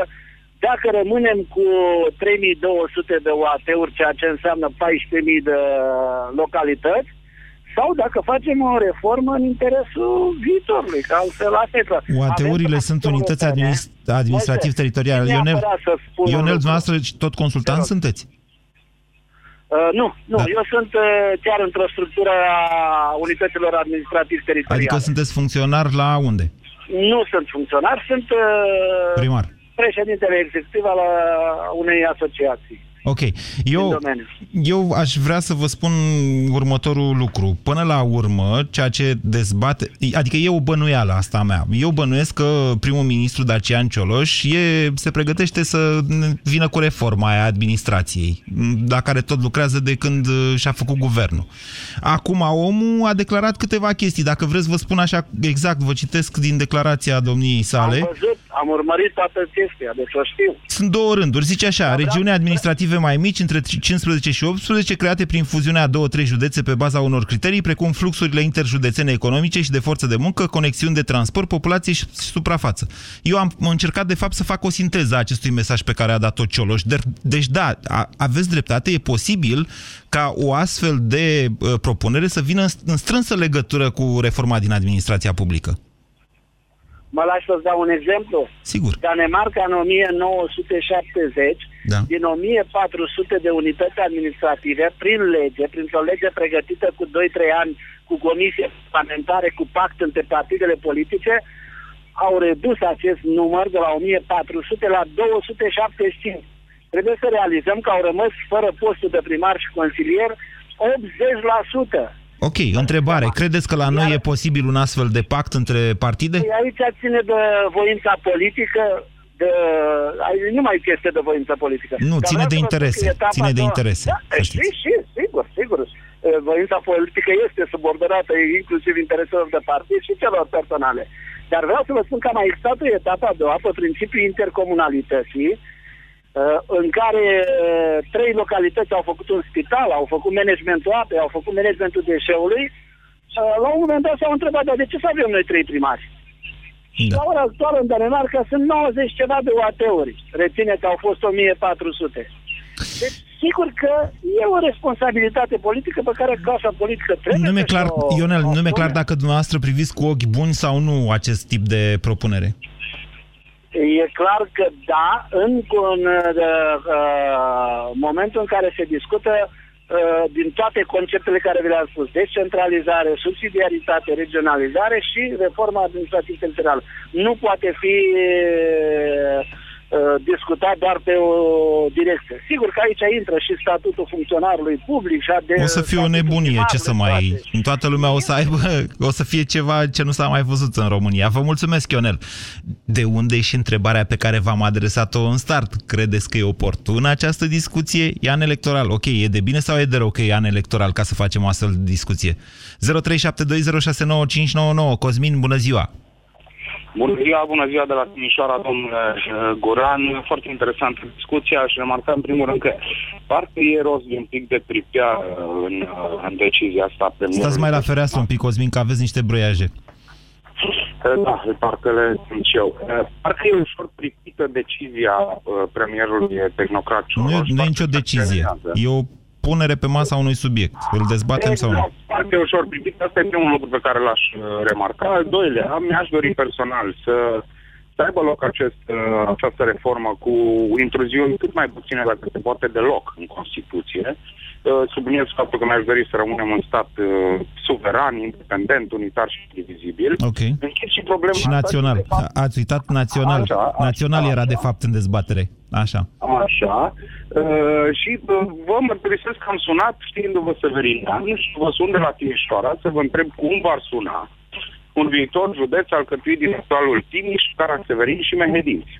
dacă rămânem cu 3200 de UAT-uri, ceea ce înseamnă 14.000 de localități, sau dacă facem o reformă în interesul viitorului, că altfel asta e clar. UAT-urile Avem sunt unități europene. administ- administrativ-teritoriale. Moise, Ionel, neapărat să spun un Ionel, lucru. dumneavoastră tot consultant sunteți? Uh, nu, nu, Da. eu sunt uh, chiar într-o structură a unităților administrativ-teritoriale. Adică sunteți funcționar la unde? Nu sunt funcționar, sunt uh, Primar. Președintele executiv al uh, unei asociații. Ok. Eu, domeniu. eu aș vrea să vă spun următorul lucru. Până la urmă, ceea ce dezbate... Adică e o bănuială asta a mea. Eu bănuiesc că primul ministru Dacian Cioloș e, se pregătește să vină cu reforma aia administrației, la care tot lucrează de când uh, și-a făcut guvernul. Acum, omul a declarat câteva chestii. Dacă vreți, vă spun așa exact, vă citesc din declarația domniei sale. Am văzut, am urmărit toată chestia, deci o știu. Sunt două rânduri. Zice așa, da, regiuni administrative mai mici, între 15 și 18, create prin fuziunea a două-trei județe pe baza unor criterii, precum fluxurile interjudețene economice și de forță de muncă, conexiuni de transport, populație și suprafață. Eu am încercat, de fapt, să fac o sinteză a acestui mesaj pe care a dat-o Cioloș. Deci, da, aveți dreptate, e posibil ca o astfel de uh, propunere să vină în strânsă legătură cu reforma din administrația publică. Mă lași să-ți dau un exemplu? Sigur. Danemarca în 1970, da. din 1400 de unități administrative, prin lege, printr-o lege pregătită cu 2-3 ani, cu comisie parlamentare, cu pact între partidele politice, au redus acest număr de la 1400 la 275. Trebuie să realizăm că au rămas fără postul de primar și consilier 80%. Ok, întrebare. Credeți că la noi e posibil un astfel de pact între partide? Păi aici ține de voința politică, de, nu mai este de voință politică. Nu, Dar ține de interese. Ține de interese. Da, și, și, sigur, sigur. Voința politică este subordonată inclusiv intereselor de partid și celor personale. Dar vreau să vă spun că a mai existat o etapă a doua pe principiul intercomunalității, Uh, în care uh, trei localități au făcut un spital, au făcut managementul apei, au făcut managementul deșeului, uh, la un moment dat s-au întrebat, dar de ce să avem noi trei primari? Da. La ora actuală în Danemarca sunt 90 ceva de UAT-uri. Reține că au fost 1400. Deci, sigur că e o responsabilitate politică pe care clasa politică trebuie nu clar, să o, Ionel, nu mi-e clar dacă dumneavoastră priviți cu ochi buni sau nu acest tip de propunere. E clar că da, în, în uh, uh, momentul în care se discută uh, din toate conceptele care vi le-am spus, descentralizare, subsidiaritate, regionalizare și reforma administrativ-teritorială. Nu poate fi uh, Uh, discutat doar pe o direcție. Sigur că aici intră și statutul funcționarului public și de O să fie o nebunie, ce să mai... În toată lumea o să aibă, o să fie ceva ce nu s-a mai văzut în România. Vă mulțumesc, Ionel. De unde e și întrebarea pe care v-am adresat-o în start? Credeți că e oportună această discuție? E an electoral. Ok, e de bine sau e de rău că e an electoral ca să facem o astfel de discuție? 0372069599 Cosmin, bună ziua! Bună ziua, bună ziua de la Timișoara, domnule uh, Goran. Foarte interesantă discuția. Aș remarca în primul rând că parcă e rost de un pic de pripea uh, în, uh, în decizia asta. Stați mai la fereastră un pic, Cosmin, că aveți niște broiaje. Da, parcă le sunt și eu. Parcă e ușor pripită decizia premierului tehnocrat Nu e, nu e nicio decizie. E o punere pe masa unui subiect. Îl dezbatem exact. sau nu? Foarte ușor privit. Asta e primul lucru pe care l-aș uh, remarca. Al doilea, mi-aș dori personal să să aibă loc acest, uh, această reformă cu intruziuni cât mai puține, dacă se poate, deloc în Constituție. Uh, subliniez faptul că mi-aș dori să rămânem un stat suveran, independent, unitar și indivizibil. Ok. și problema și național. Fapt... Ați uitat național. Așa, așa, național așa, era, de fapt, în dezbatere. Așa. Așa. Uh, și uh, vă mărturisesc că am sunat știindu-vă Severinean și vă sun de la Timișoara să vă întreb cum v-ar suna un viitor județ alcătuit din actualul Timiș, Caraseverin și Mehedinți.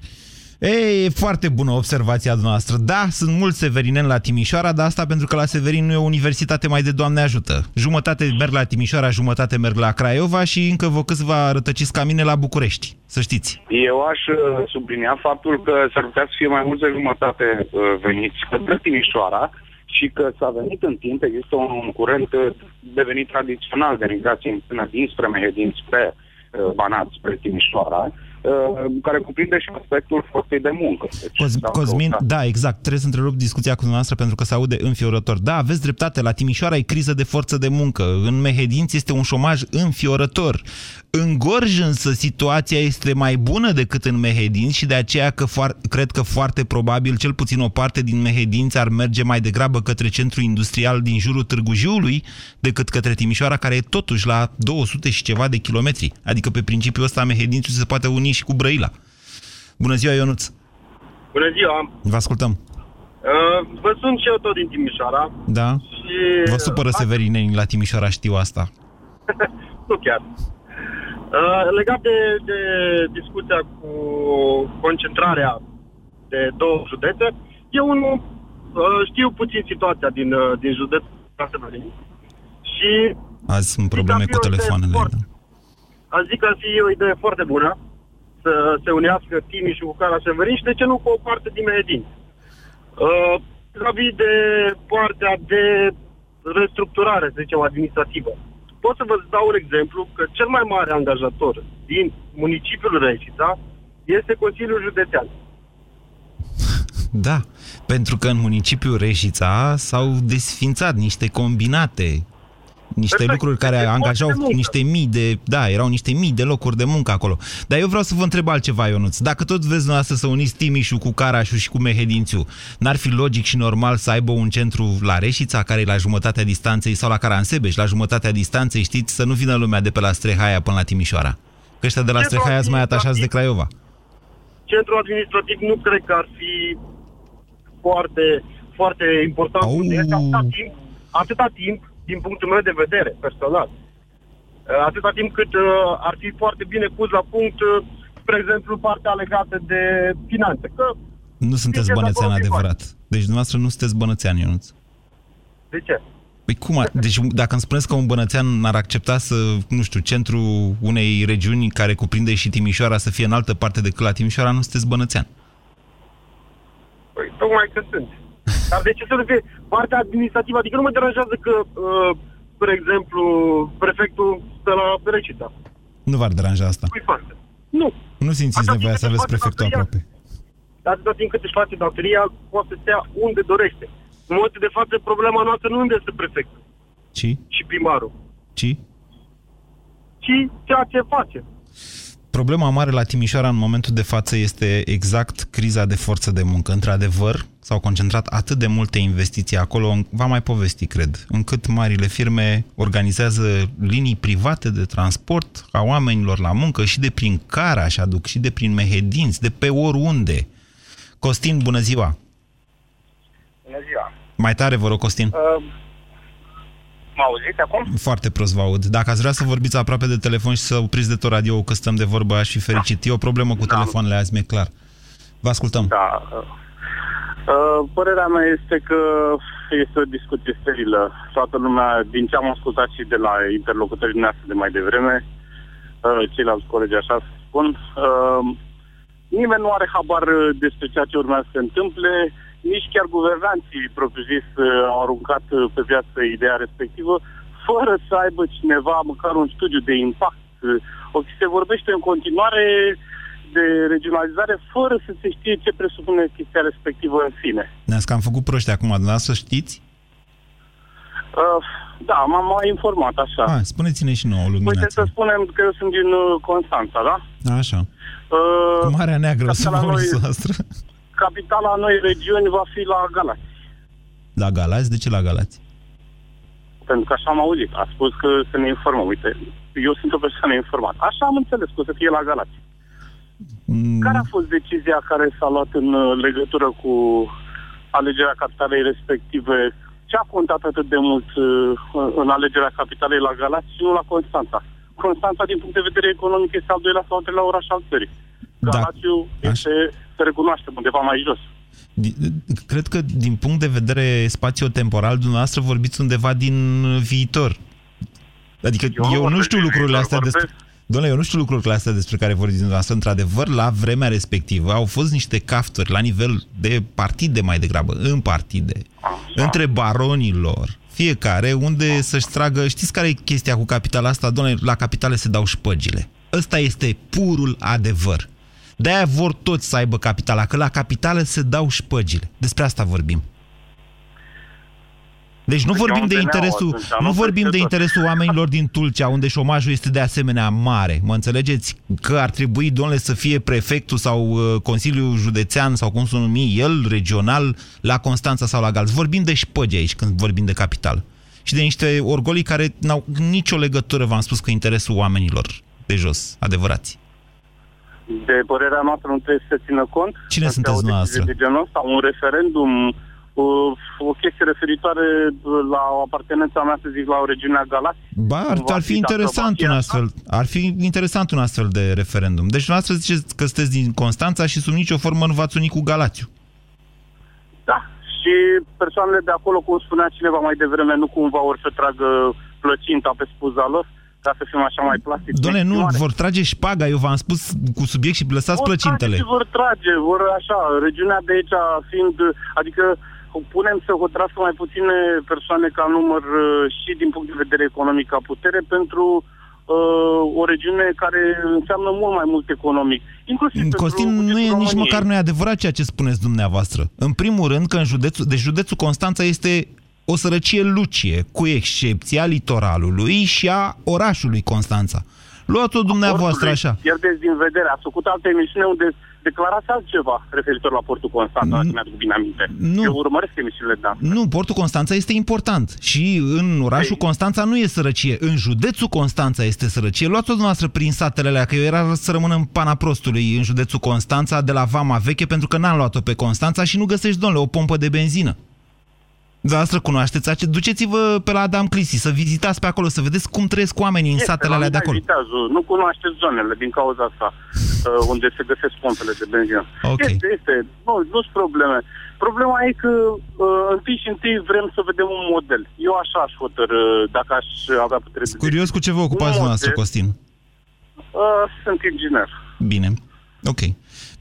Ei, e foarte bună observația noastră. Da, sunt mulți severineni la Timișoara, dar asta pentru că la Severin nu e o universitate mai de Doamne ajută. Jumătate merg la Timișoara, jumătate merg la Craiova și încă vă câțiva rătăciți ca mine la București, să știți. Eu aș uh, sublinia faptul că s-ar putea să fie mai mulți de jumătate uh, veniți către Timișoara, și că s-a venit în timp, există un curent uh, devenit tradițional de migrație până dinspre Mehedin, spre Banat, spre Timișoara, Uh, care cuprinde și aspectul forței de muncă. Deci, Cos Cosmin, căutat. da, exact. Trebuie să întrerup discuția cu dumneavoastră pentru că se aude înfiorător. Da, aveți dreptate. La Timișoara e criză de forță de muncă. În Mehedinți este un șomaj înfiorător. În Gorj însă situația este mai bună decât în Mehedinți și de aceea că cred că foarte probabil cel puțin o parte din Mehedinți ar merge mai degrabă către centrul industrial din jurul Târgu Jiului decât către Timișoara, care e totuși la 200 și ceva de kilometri. Adică pe principiul ăsta Mehedințul se poate uni și cu Brăila. Bună ziua, Ionuț! Bună ziua! Vă ascultăm! Uh, vă sunt și eu tot din Timișoara. Da? Și... Vă supără uh, severineni la Timișoara, știu asta. [LAUGHS] nu chiar. Uh, legat de, de discuția cu concentrarea de două județe, eu nu uh, știu puțin situația din, uh, din județul Severin. Și Azi sunt probleme cu telefoanele. Foarte, da. Aș zic că ar fi o idee foarte bună să se unească Timișul cu Cara-Severin și de ce nu cu o parte din Mehedin. Uh, vis de partea de restructurare, să zicem, administrativă. Pot să vă dau un exemplu că cel mai mare angajator din municipiul Reșița este Consiliul Județean. Da, pentru că în municipiul Reșița s-au desfințat niște combinate, niște Perfect. lucruri care Este angajau foarte muncă. niște mii de... Da, erau niște mii de locuri de muncă acolo. Dar eu vreau să vă întreb altceva, Ionuț. Dacă tot vreți dumneavoastră să uniți Timișul cu Carașul și cu Mehedințiu, n-ar fi logic și normal să aibă un centru la Reșița, care e la jumătatea distanței, sau la Caransebeș, la jumătatea distanței, știți, să nu vină lumea de pe la Strehaia până la Timișoara. Că ăștia de la Centru Strehaia sunt mai atașați de Craiova. Centrul administrativ nu cred că ar fi foarte, foarte important. Au. Este atâta timp, atâta timp, din punctul meu de vedere, personal, uh, atâta timp cât uh, ar fi foarte bine pus la punct, uh, spre exemplu, partea legată de finanțe. Că, Nu sunteți Ziceți bănățean acolo din adevărat. Deci dumneavoastră nu sunteți bănățean, Ionuț. de ce? Păi cum? a- Deci dacă îmi spuneți că un bănățean ar accepta să, nu știu, centrul unei regiuni care cuprinde și Timișoara să fie în altă parte decât la Timișoara, nu sunteți bănățean. Păi, tocmai că sunt. Dar de ce să nu fie partea administrativă? Adică nu mă deranjează că, uh, spre exemplu, prefectul stă la Reșița. Nu v-ar deranja asta. Cui face? Nu. Nu simțiți Atâta nevoia timp să cât aveți își face prefectul datoria. aproape. Dar atâta timp cât își face datoria, poate să stea unde dorește. În momentul de față, problema noastră nu unde este prefectul Ci? și primarul, Ci? ci ceea ce face. Problema mare la Timișoara în momentul de față este exact criza de forță de muncă. Într-adevăr, s-au concentrat atât de multe investiții acolo, v-am mai povesti, cred, încât marile firme organizează linii private de transport a oamenilor la muncă și de prin Caraș aduc, și de prin Mehedinți, de pe oriunde. Costin, bună ziua! Bună ziua. Mai tare, vă rog, Costin. Uh, mă auziți acum? Foarte prost vă aud. Dacă ați vrea să vorbiți aproape de telefon și să opriți de tot radio că stăm de vorbă, aș fi fericit. E o problemă cu telefoanele azi, mi-e clar. Vă ascultăm. Da. Uh, părerea mea este că este o discuție sterilă. Toată lumea, din ce am ascultat și de la interlocutorii noastre de mai devreme, uh, ceilalți colegi așa spun, uh, nimeni nu are habar uh, despre ceea ce urmează să se întâmple, nici chiar guvernanții propriu-zis uh, au aruncat uh, pe viață ideea respectivă, fără să aibă cineva măcar un studiu de impact. Uh, O se vorbește în continuare de regionalizare fără să se știe ce presupune chestia respectivă în sine. Ne-ați cam făcut proști acum, dumneavoastră știți? Uh, da, m-am mai informat, așa. Ah, spuneți-ne și nouă, Uite, luminați să spunem că eu sunt din uh, Constanța, da? Așa. Uh, Cu Marea Neagră o să capitala vorbiți noi- noastră. Capitala noi regiuni va fi la Galați. La Galați? De ce la Galați? Pentru că așa am auzit. A spus că să ne informăm. Uite, eu sunt o persoană informată. Așa am înțeles că o să fie la Galați. Mm, Care a fost decizia care s-a luat în uh, legătură cu alegerea capitalei respective? Ce a contat atât de mult uh, în alegerea capitalei la Galați și nu la Constanța? Constanța, din punct de vedere economic, este al doilea sau al treilea oraș al țării. Galațiu este, să recunoaștem, undeva mai jos. Di- Cred că din punct de vedere spațio-temporal, dumneavoastră vorbiți undeva din viitor. Adică eu, Eu nu eu nu vorbesc știu din lucrurile viitor, astea despre... Domnule, eu nu știu lucrurile astea despre care vorbiți dumneavoastră. Într-adevăr, la vremea respectivă au fost niște cafturi la nivel de partide mai degrabă, în partide, între baronilor, fiecare unde să-și tragă... Știți care e chestia cu capitala asta? Domnule, la capitale se dau șpăgile. Ăsta este purul adevăr. De-aia vor toți să aibă capitala, că la capitală se dau șpăgile. Despre asta vorbim. Deci nu Deci vorbim un de DNA interesul, atunci, nu nu vorbim peste de tot. interesul oamenilor din Tulcea, unde șomajul este de asemenea mare. Mă înțelegeți? Că ar trebui, domnule, să fie prefectul sau uh, Consiliul Județean sau cum să numi el, regional, la Constanța sau la Galați. Vorbim de șpăgi aici când vorbim de capital. Și de niște orgolii care n-au nicio legătură, v-am spus, cu interesul oamenilor de jos, adevărați. De părerea noastră nu trebuie să se țină cont? Cine Să se sunteți ia o decizie dumneavoastră? De genul ăsta, un referendum, o, o chestie referitoare la o apartenența mea, să zic, la o regiune a Galați? Ba, ar, Va ar fi fi dacă interesant va fi un așa? astfel, ar fi interesant un astfel de referendum. Deci dumneavoastră ziceți că sunteți din Constanța și sub nicio formă nu v-ați unit cu Galațiu. Da. Și persoanele de acolo, cum spunea cineva mai devreme, nu cumva or să tragă plăcinta pe spuza lor, ca să fim așa mai plastici. Doamne, nu, Exprimare. vor trage șpaga, eu v-am spus cu subiect și lăsați Vor plăcintele. trage și vor trage, vor așa, regiunea de aici fiind, adică punem să hotărască mai puține persoane ca număr uh, și din punct de vedere economic ca putere pentru uh, o regiune care înseamnă mult mai mult economic. Inclusiv Costin, pentru nu e bugetul nici României. măcar nu e adevărat ceea ce spuneți dumneavoastră. În primul rând că în județul, de județul Constanța este o sărăcie lucie, cu excepția litoralului și a orașului Constanța. Luați-o dumneavoastră Portului, așa. Pierdeți din vedere. Ați făcut altă emisiune unde declarați altceva referitor la portul Constanța, dacă mi-aduc bine aminte. Nu. Eu urmăresc emisiunile de Nu, portul Constanța este important și în orașul Constanța nu e sărăcie. În județul Constanța este sărăcie. Luați-o dumneavoastră prin satele alea, că eu era să rămân în pana prostului în județul Constanța de la Vama Veche, pentru că n-am luat-o pe Constanța și nu găsești, domnule, o pompă de benzină. Dumneavoastră cunoașteți ace- Duceți-vă pe la Adam Clisi, să vizitați pe acolo, să vedeți cum trăiesc oamenii în Este, satele la alea de mine acolo. Viteazul. Nu cunoașteți zonele din cauza asta, uh, unde se găsesc pompele de benzină. Ok. Este, este. Nu, nu sunt probleme. Problema e că uh, întâi și întâi vrem să vedem un model. Eu așa aș hotărâ dacă aș avea putere de Curios cu ce vă ocupați Un dumneavoastră, model. Costin. Uh, sunt inginer. Bine. Ok.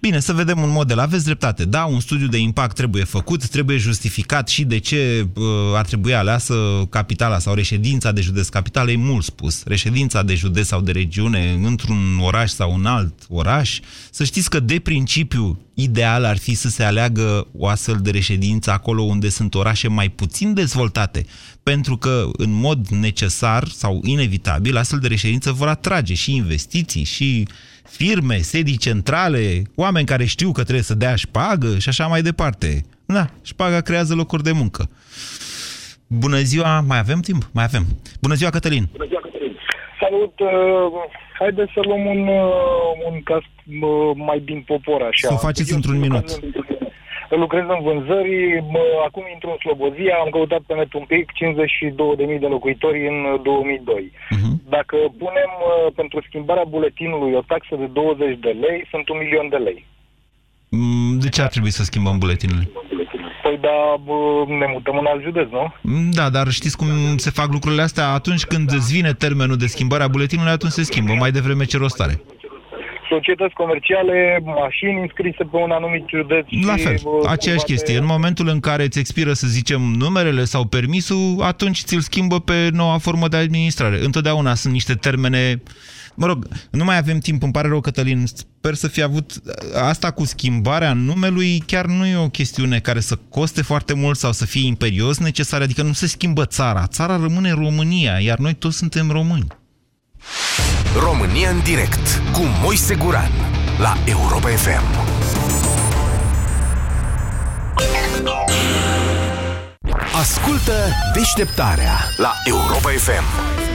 Bine, să vedem un model. Aveți dreptate. Da, un studiu de impact trebuie făcut, trebuie justificat și de ce uh, ar trebui aleasă capitala sau reședința de județ. Capitala e mult spus. Reședința de județ sau de regiune într-un oraș sau un alt oraș. Să știți că de principiu ideal ar fi să se aleagă o astfel de reședință acolo unde sunt orașe mai puțin dezvoltate. Pentru că, în mod necesar sau inevitabil, astfel de reședință vor atrage și investiții și firme, sedii centrale, oameni care știu că trebuie să dea șpagă și așa mai departe. Da, șpaga creează locuri de muncă. Bună ziua, mai avem timp? Mai avem. Bună ziua, Cătălin. Salut! Uh, haideți să luăm un, uh, un caz uh, mai din popor, așa. Să o faceți Eu într-un minut. Lucrez, lucrez în vânzări, mă, acum intru în Slobozia, am căutat pe net un pic 52.000 de locuitori în uh, 2002. Mhm. Dacă punem uh, pentru schimbarea buletinului o taxă de 20 de lei, sunt un milion de lei. Mm, De ce ar trebui să schimbăm buletinele? Păi da, bă, ne mutăm în alt județ, nu? Mm, Da, dar știți cum se fac lucrurile astea? Atunci când îți vine termenul de schimbare a buletinului, atunci se schimbă. Mai devreme ce rost are. Societăți comerciale, mașini înscrise pe un anumit județ. La și, fel, bă, aceeași cumva chestie. În momentul în care îți expiră, să zicem, numerele sau permisul, atunci ți-l schimbă pe noua formă de administrare. Întotdeauna sunt niște termene... Mă rog, nu mai avem timp, îmi pare rău, Cătălin. Sper să fi avut... Asta cu schimbarea numelui chiar nu e o chestiune care să coste foarte mult sau să fie imperios necesar. Adică nu se schimbă țara. Țara rămâne România, iar noi toți suntem români. România în direct cu Moise Guran la Europa FM. Ascultă deșteptarea la Europa FM.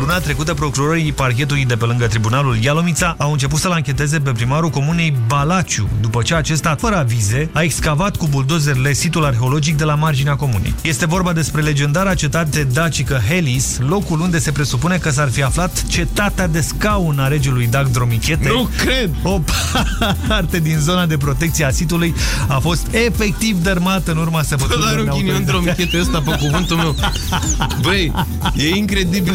Luna trecută, procurorii parchetului de pe lângă tribunalul Ialomița au început să-l ancheteze pe primarul comunei Balaciu, după ce acesta, fără avize, a excavat cu buldozerele situl arheologic de la marginea comunei. Este vorba despre legendara cetate dacică Helis, locul unde se presupune că s-ar fi aflat cetatea de scaun a regelui Dag Dromichete. Nu cred! O parte din zona de protecție a sitului a fost efectiv dărmată în urma Bă, săpăturilor dar un ghinion neautorizate. dromichete ăsta pe cuvântul meu. Băi, e incredibil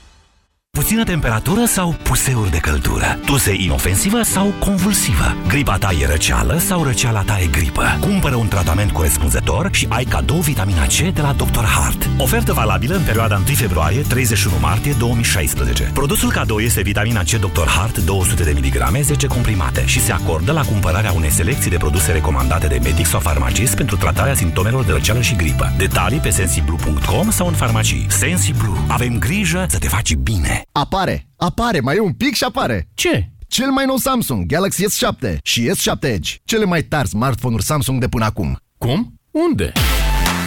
Puțină temperatură sau puseuri de căldură? Tuse inofensivă sau convulsivă? Gripa ta e răceală sau răceala ta e gripă? Cumpără un tratament corespunzător și ai cadou vitamina C de la Dr. Hart. Ofertă valabilă în perioada 1 februarie-31 martie 2016. Produsul cadou este vitamina C Dr. Hart 200 de mg, 10 comprimate și se acordă la cumpărarea unei selecții de produse recomandate de medic sau farmacist pentru tratarea simptomelor de răceală și gripă. Detalii pe sensiblu.com sau în farmacii. Sensiblu. Avem grijă să te faci bine. Apare, apare, mai e un pic și apare. Ce? Cel mai nou Samsung Galaxy S7 și S7 Edge, cele mai tari smartphone-uri Samsung de până acum. Cum? Unde?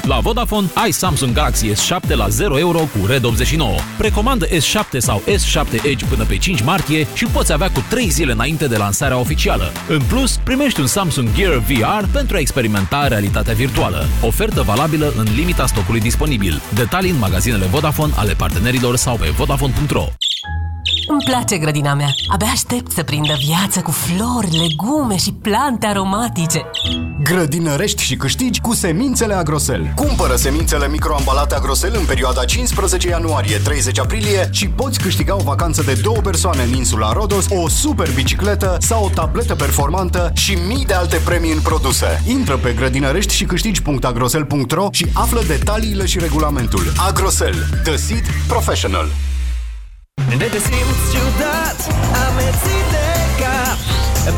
La Vodafone ai Samsung Galaxy S7 la 0 euro cu Red 89. Precomandă S7 sau S7 Edge până pe 5 martie și poți avea cu 3 zile înainte de lansarea oficială. În plus, primești un Samsung Gear VR pentru a experimenta realitatea virtuală. Ofertă valabilă în limita stocului disponibil. Detalii în magazinele Vodafone ale partenerilor sau pe Vodafone.ro. Îmi place grădina mea. Abia aștept să prindă viață cu flori, legume și plante aromatice. Grădinărești și câștigi cu semințele Agrosel. Cumpără semințele microambalate Agrosel în perioada 15 ianuarie-30 aprilie și poți câștiga o vacanță de două persoane în insula Rodos, o super bicicletă sau o tabletă performantă și mii de alte premii în produse. Intră pe grădinărești și câștigi.agrosel.ro și află detaliile și regulamentul. Agrosel. The Seed Professional. Ne te simți ciudat, amețit de cap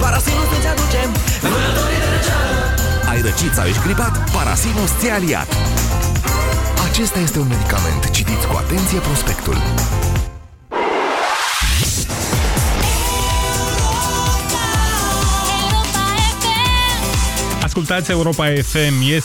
Parasinus îți aducem vânătorii de răceală Ai răcit sau ești gripat? Parasinus ți-a aliat. Acesta este un medicament. Citiți cu atenție prospectul. Ascultați Europa FM, este